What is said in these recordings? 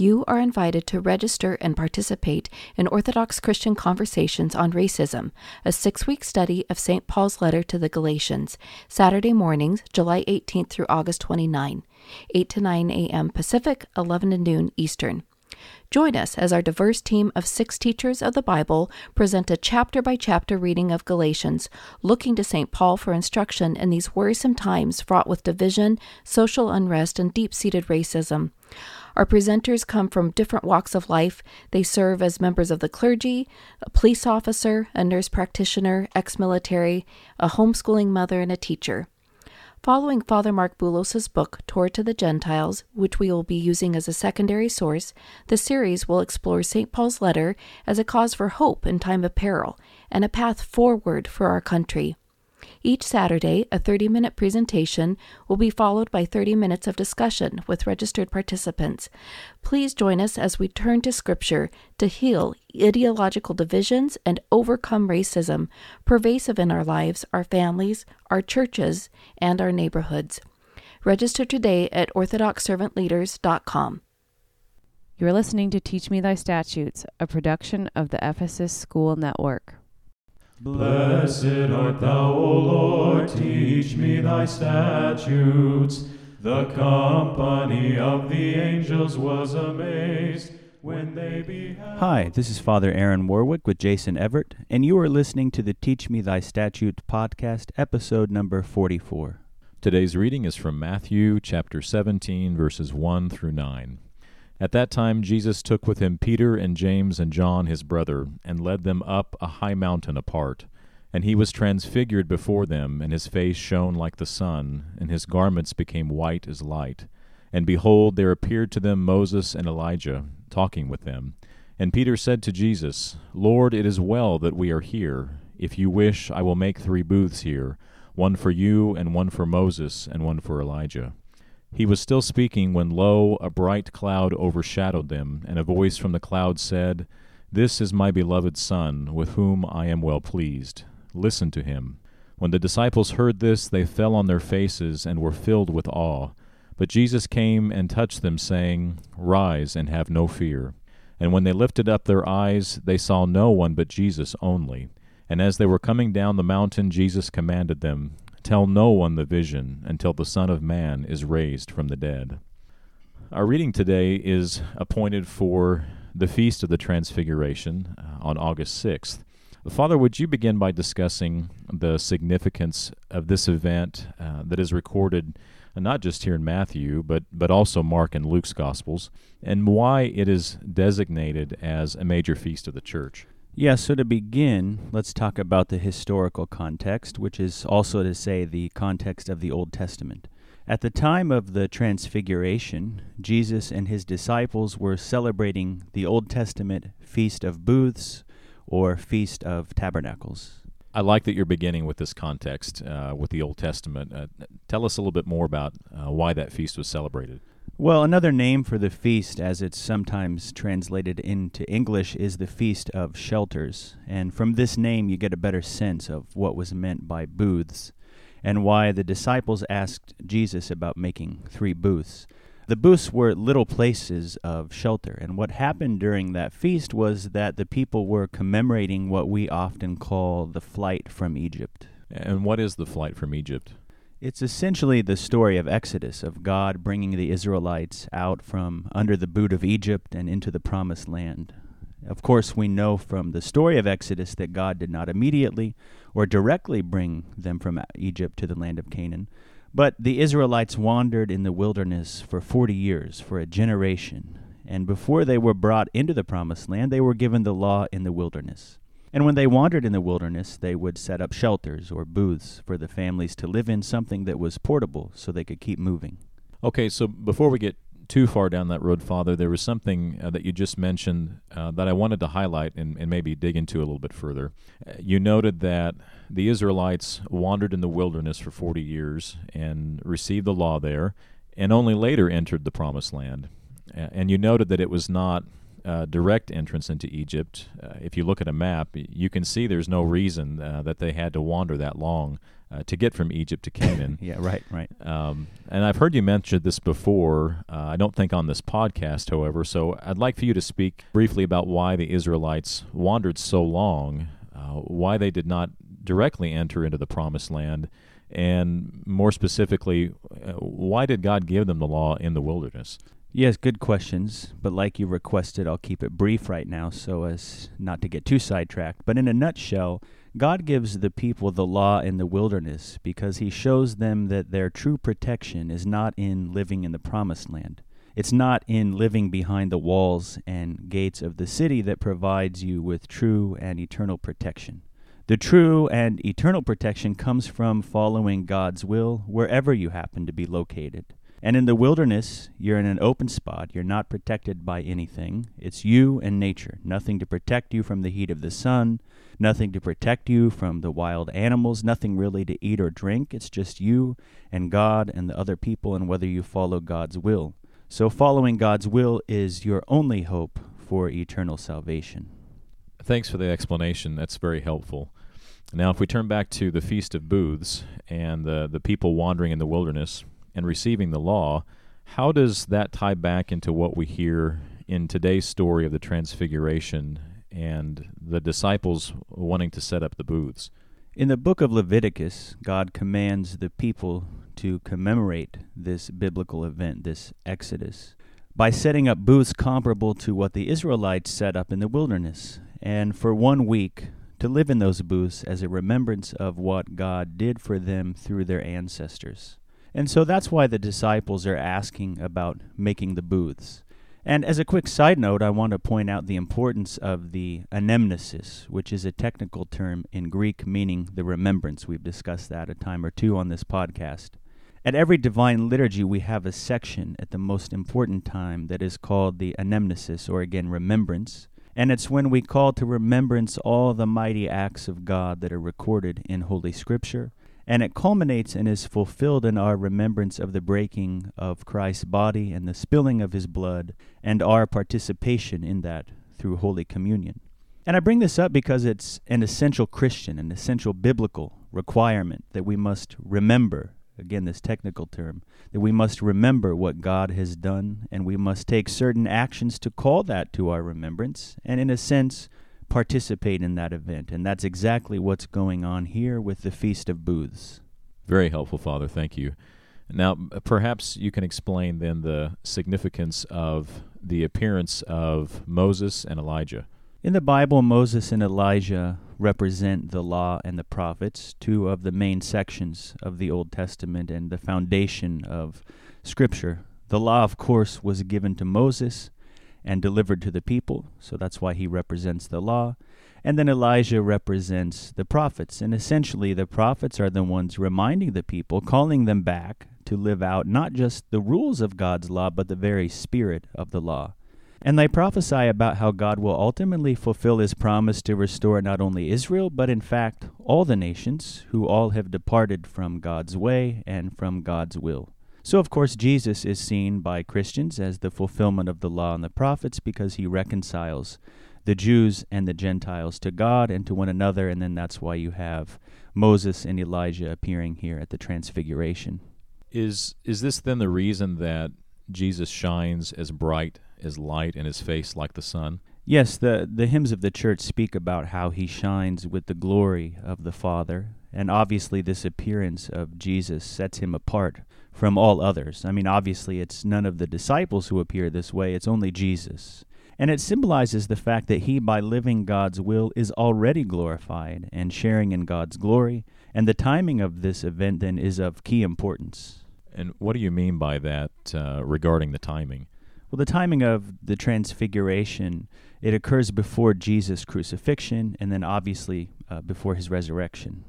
You are invited to register and participate in Orthodox Christian Conversations on Racism, a six week study of St. Paul's letter to the Galatians, Saturday mornings, July 18th through August 29, 8 to 9 a.m. Pacific, 11 to noon Eastern. Join us as our diverse team of six teachers of the Bible present a chapter by chapter reading of Galatians, looking to St. Paul for instruction in these worrisome times fraught with division, social unrest, and deep seated racism. Our presenters come from different walks of life. They serve as members of the clergy, a police officer, a nurse practitioner, ex military, a homeschooling mother, and a teacher. Following Father Mark Boulos's book, Toward to the Gentiles, which we will be using as a secondary source, the series will explore St. Paul's letter as a cause for hope in time of peril and a path forward for our country. Each Saturday, a 30 minute presentation will be followed by 30 minutes of discussion with registered participants. Please join us as we turn to Scripture to heal ideological divisions and overcome racism pervasive in our lives, our families, our churches, and our neighborhoods. Register today at orthodoxservantleaders.com. You're listening to Teach Me Thy Statutes, a production of the Ephesus School Network. Blessed art thou, O Lord, teach me thy statutes. The company of the angels was amazed when they beheld. Hi, this is Father Aaron Warwick with Jason Everett, and you are listening to the Teach Me Thy Statute podcast, episode number 44. Today's reading is from Matthew chapter 17, verses 1 through 9. At that time Jesus took with him Peter and James and John his brother, and led them up a high mountain apart. And he was transfigured before them, and his face shone like the sun, and his garments became white as light. And behold, there appeared to them Moses and Elijah, talking with them. And Peter said to Jesus, Lord, it is well that we are here. If you wish, I will make three booths here one for you, and one for Moses, and one for Elijah. He was still speaking when, lo, a bright cloud overshadowed them, and a voice from the cloud said, This is my beloved Son, with whom I am well pleased. Listen to him. When the disciples heard this, they fell on their faces and were filled with awe. But Jesus came and touched them, saying, Rise and have no fear. And when they lifted up their eyes, they saw no one but Jesus only. And as they were coming down the mountain, Jesus commanded them, Tell no one the vision until the Son of Man is raised from the dead. Our reading today is appointed for the Feast of the Transfiguration uh, on August 6th. Father, would you begin by discussing the significance of this event uh, that is recorded not just here in Matthew, but, but also Mark and Luke's Gospels, and why it is designated as a major feast of the church? Yeah, so to begin, let's talk about the historical context, which is also to say the context of the Old Testament. At the time of the Transfiguration, Jesus and his disciples were celebrating the Old Testament Feast of Booths or Feast of Tabernacles. I like that you're beginning with this context uh, with the Old Testament. Uh, tell us a little bit more about uh, why that feast was celebrated. Well, another name for the feast, as it's sometimes translated into English, is the Feast of Shelters. And from this name, you get a better sense of what was meant by booths and why the disciples asked Jesus about making three booths. The booths were little places of shelter, and what happened during that feast was that the people were commemorating what we often call the flight from Egypt. And what is the flight from Egypt? It's essentially the story of Exodus, of God bringing the Israelites out from under the boot of Egypt and into the promised land. Of course, we know from the story of Exodus that God did not immediately or directly bring them from Egypt to the land of Canaan, but the Israelites wandered in the wilderness for 40 years, for a generation, and before they were brought into the promised land, they were given the law in the wilderness. And when they wandered in the wilderness, they would set up shelters or booths for the families to live in, something that was portable so they could keep moving. Okay, so before we get too far down that road, Father, there was something uh, that you just mentioned uh, that I wanted to highlight and, and, maybe dig into a little bit further. Uh, you noted that the Israelites wandered in the wilderness for 40 years and received the law there, and only later entered the promised land. and you noted that it was not uh, direct entrance into Egypt. Uh, if you look at a map, you can see there's no reason uh, that they had to wander that long uh, to get from Egypt to Canaan. yeah, right, right. Um, and I've heard you mention this before. Uh, I don't think on this podcast, however. So I'd like for you to speak briefly about why the Israelites wandered so long, uh, why they did not directly enter into the Promised Land, and more specifically, why did God give them the law in the wilderness? Yes, good questions. But like you requested, I'll keep it brief right now so as not to get too sidetracked. But in a nutshell, God gives the people the law in the wilderness because he shows them that their true protection is not in living in the promised land. It's not in living behind the walls and gates of the city that provides you with true and eternal protection. The true and eternal protection comes from following God's will wherever you happen to be located. And in the wilderness, you're in an open spot. You're not protected by anything. It's you and nature. Nothing to protect you from the heat of the sun, nothing to protect you from the wild animals, nothing really to eat or drink. It's just you and God and the other people and whether you follow God's will. So, following God's will is your only hope for eternal salvation. Thanks for the explanation. That's very helpful. Now, if we turn back to the Feast of Booths and the, the people wandering in the wilderness, and receiving the law, how does that tie back into what we hear in today's story of the Transfiguration and the disciples wanting to set up the booths? In the book of Leviticus, God commands the people to commemorate this biblical event, this Exodus, by setting up booths comparable to what the Israelites set up in the wilderness, and for one week to live in those booths as a remembrance of what God did for them through their ancestors. And so that's why the disciples are asking about making the booths. And as a quick side note, I want to point out the importance of the anamnesis, which is a technical term in Greek meaning the remembrance. We've discussed that a time or two on this podcast. At every divine liturgy, we have a section at the most important time that is called the anamnesis, or again, remembrance. And it's when we call to remembrance all the mighty acts of God that are recorded in Holy Scripture and it culminates and is fulfilled in our remembrance of the breaking of Christ's body and the spilling of his blood, and our participation in that through Holy Communion. And I bring this up because it's an essential Christian, an essential biblical requirement that we must remember again, this technical term, that we must remember what God has done, and we must take certain actions to call that to our remembrance, and in a sense, participate in that event. And that's exactly what's going on here with the Feast of Booths. Very helpful, Father. Thank you. Now, perhaps you can explain then the significance of the appearance of Moses and Elijah. In the Bible, Moses and Elijah represent the law and the prophets, two of the main sections of the Old Testament and the foundation of Scripture. The law, of course, was given to Moses, and delivered to the people. So that's why he represents the law. And then Elijah represents the prophets. And essentially, the prophets are the ones reminding the people, calling them back to live out not just the rules of God's law, but the very spirit of the law. And they prophesy about how God will ultimately fulfill his promise to restore not only Israel, but in fact all the nations who all have departed from God's way and from God's will. So, of course, Jesus is seen by Christians as the fulfillment of the law and the prophets because he reconciles the Jews and the Gentiles to God and to one another, and then that's why you have Moses and Elijah appearing here at the Transfiguration. Is is this then the reason that Jesus shines as bright as light in his face like the sun? Yes, the the hymns of the church speak about how he shines with the glory of the Father, and obviously this appearance of Jesus sets him apart from all others. I mean, obviously, it's none of the disciples who appear this way, it's only Jesus. And it symbolizes the fact that he, by living God's will, is already glorified and sharing in God's glory. And the timing of this event then is of key importance. And what do you mean by that uh, regarding the timing? Well, the timing of the transfiguration, it occurs before Jesus' crucifixion and then obviously uh, before his resurrection.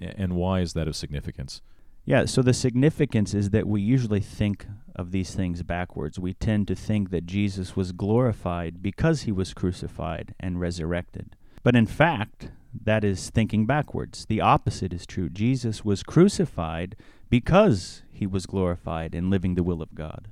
And why is that of significance? Yeah, so the significance is that we usually think of these things backwards. We tend to think that Jesus was glorified because he was crucified and resurrected. But in fact, that is thinking backwards. The opposite is true. Jesus was crucified because he was glorified in living the will of God.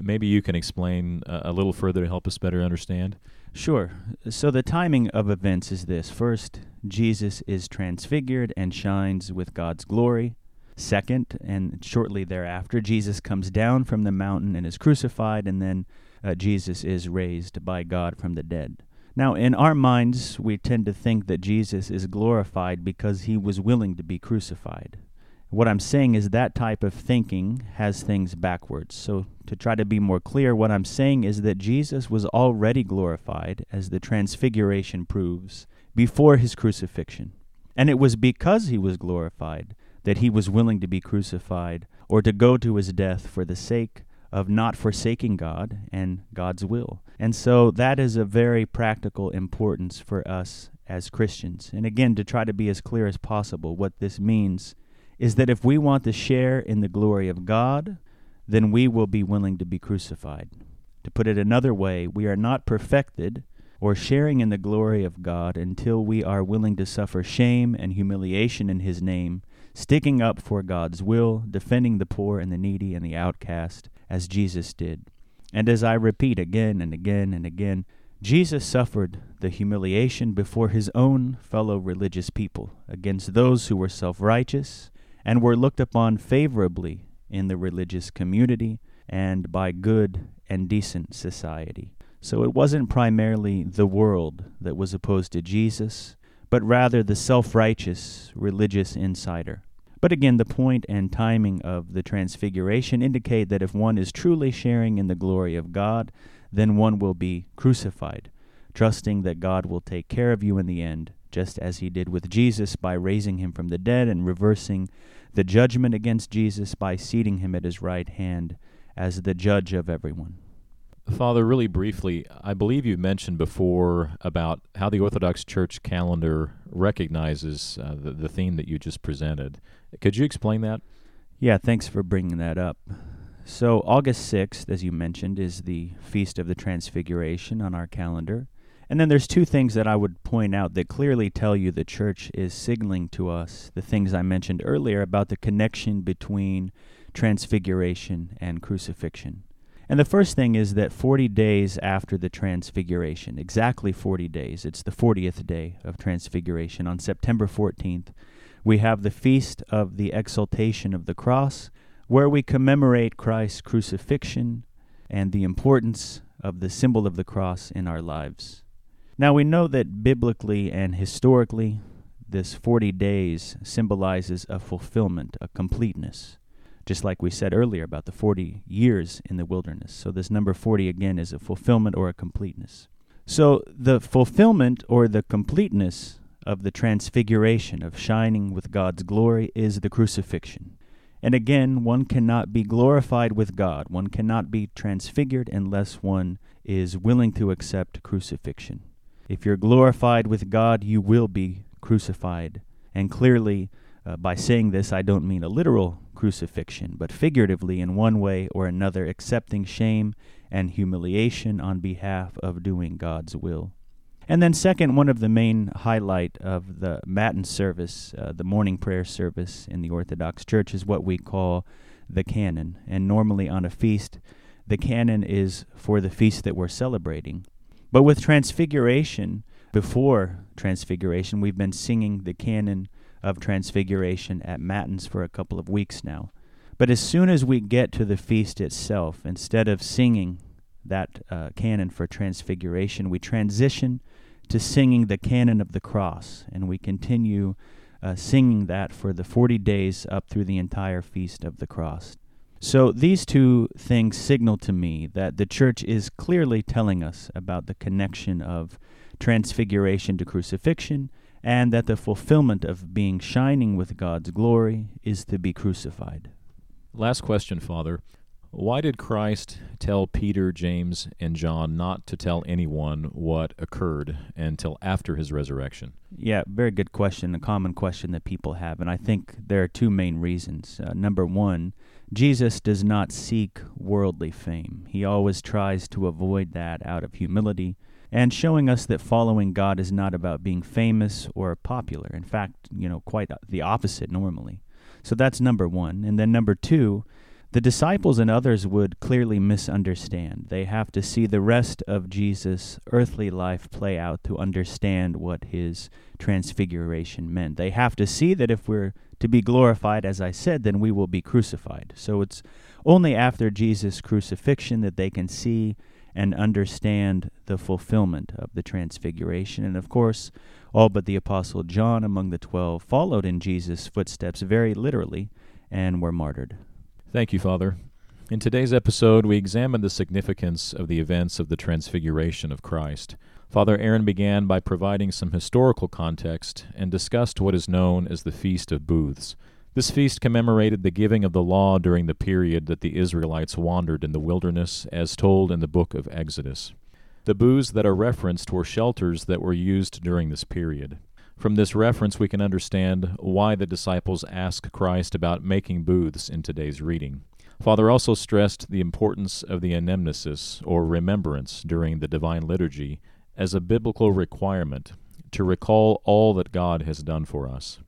Maybe you can explain uh, a little further to help us better understand. Sure. So the timing of events is this first, Jesus is transfigured and shines with God's glory. Second, and shortly thereafter, Jesus comes down from the mountain and is crucified, and then uh, Jesus is raised by God from the dead. Now, in our minds, we tend to think that Jesus is glorified because he was willing to be crucified. What I'm saying is that type of thinking has things backwards. So, to try to be more clear, what I'm saying is that Jesus was already glorified, as the Transfiguration proves, before his crucifixion. And it was because he was glorified that he was willing to be crucified or to go to his death for the sake of not forsaking God and God's will. And so that is a very practical importance for us as Christians. And again, to try to be as clear as possible, what this means is that if we want to share in the glory of God, then we will be willing to be crucified. To put it another way, we are not perfected or sharing in the glory of God until we are willing to suffer shame and humiliation in His name, sticking up for God's will, defending the poor and the needy and the outcast, as Jesus did. And as I repeat again and again and again, Jesus suffered the humiliation before his own fellow religious people, against those who were self righteous and were looked upon favorably in the religious community and by good and decent society. So it wasn't primarily the world that was opposed to Jesus, but rather the self righteous religious insider. But again, the point and timing of the transfiguration indicate that if one is truly sharing in the glory of God, then one will be crucified, trusting that God will take care of you in the end, just as he did with Jesus by raising him from the dead and reversing the judgment against Jesus by seating him at his right hand as the judge of everyone. Father, really briefly, I believe you mentioned before about how the Orthodox Church calendar recognizes uh, the, the theme that you just presented. Could you explain that? Yeah, thanks for bringing that up. So, August 6th, as you mentioned, is the Feast of the Transfiguration on our calendar. And then there's two things that I would point out that clearly tell you the church is signaling to us the things I mentioned earlier about the connection between transfiguration and crucifixion. And the first thing is that 40 days after the Transfiguration, exactly 40 days, it's the 40th day of Transfiguration, on September 14th, we have the Feast of the Exaltation of the Cross, where we commemorate Christ's crucifixion and the importance of the symbol of the cross in our lives. Now, we know that biblically and historically, this 40 days symbolizes a fulfillment, a completeness just like we said earlier about the 40 years in the wilderness. So, this number 40 again is a fulfillment or a completeness. So, the fulfillment or the completeness of the transfiguration, of shining with God's glory, is the crucifixion. And again, one cannot be glorified with God, one cannot be transfigured unless one is willing to accept crucifixion. If you're glorified with God, you will be crucified. And clearly, uh, by saying this, I don't mean a literal crucifixion, but figuratively in one way or another, accepting shame and humiliation on behalf of doing God's will. And then, second, one of the main highlight of the Matin service, uh, the morning prayer service in the Orthodox Church, is what we call the canon. And normally on a feast, the canon is for the feast that we're celebrating. But with Transfiguration, before Transfiguration, we've been singing the canon of Transfiguration at Matins for a couple of weeks now. But as soon as we get to the feast itself, instead of singing that uh, canon for Transfiguration, we transition to singing the canon of the cross, and we continue uh, singing that for the 40 days up through the entire feast of the cross. So these two things signal to me that the church is clearly telling us about the connection of transfiguration to crucifixion and that the fulfillment of being shining with God's glory is to be crucified. Last question, Father. Why did Christ tell Peter, James, and John not to tell anyone what occurred until after his resurrection? Yeah, very good question, a common question that people have. And I think there are two main reasons. Uh, number one, Jesus does not seek worldly fame, he always tries to avoid that out of humility and showing us that following God is not about being famous or popular. In fact, you know, quite the opposite normally. So that's number one. And then number two, the disciples and others would clearly misunderstand. They have to see the rest of Jesus' earthly life play out to understand what his transfiguration meant. They have to see that if we're to be glorified, as I said, then we will be crucified. So it's only after Jesus' crucifixion that they can see and understand the fulfillment of the transfiguration. And of course, all but the Apostle John among the twelve followed in Jesus' footsteps very literally and were martyred. Thank you, Father. In today's episode, we examine the significance of the events of the Transfiguration of Christ. Father Aaron began by providing some historical context and discussed what is known as the Feast of Booths. This feast commemorated the giving of the law during the period that the Israelites wandered in the wilderness, as told in the book of Exodus. The booths that are referenced were shelters that were used during this period. From this reference, we can understand why the disciples ask Christ about making booths in today's reading. Father also stressed the importance of the anamnesis, or remembrance, during the Divine Liturgy as a biblical requirement to recall all that God has done for us.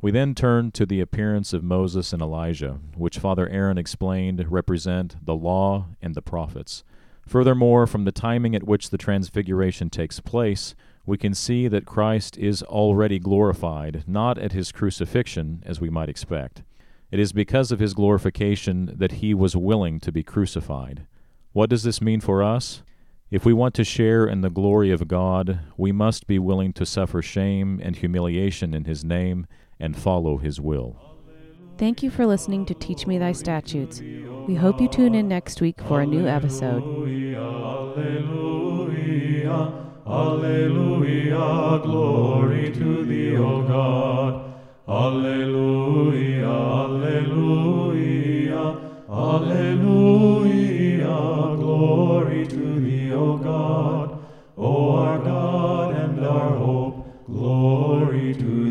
We then turn to the appearance of Moses and Elijah, which Father Aaron explained represent the law and the prophets. Furthermore, from the timing at which the transfiguration takes place, we can see that Christ is already glorified, not at his crucifixion, as we might expect. It is because of his glorification that he was willing to be crucified. What does this mean for us? If we want to share in the glory of God, we must be willing to suffer shame and humiliation in his name and follow his will. Thank you for listening to Teach Me Thy Statutes. We hope you tune in next week for a new episode. Alleluia, Alleluia, glory to thee, O God. Alleluia, Alleluia, Alleluia, glory to thee, O God. O our God and our hope, glory to thee.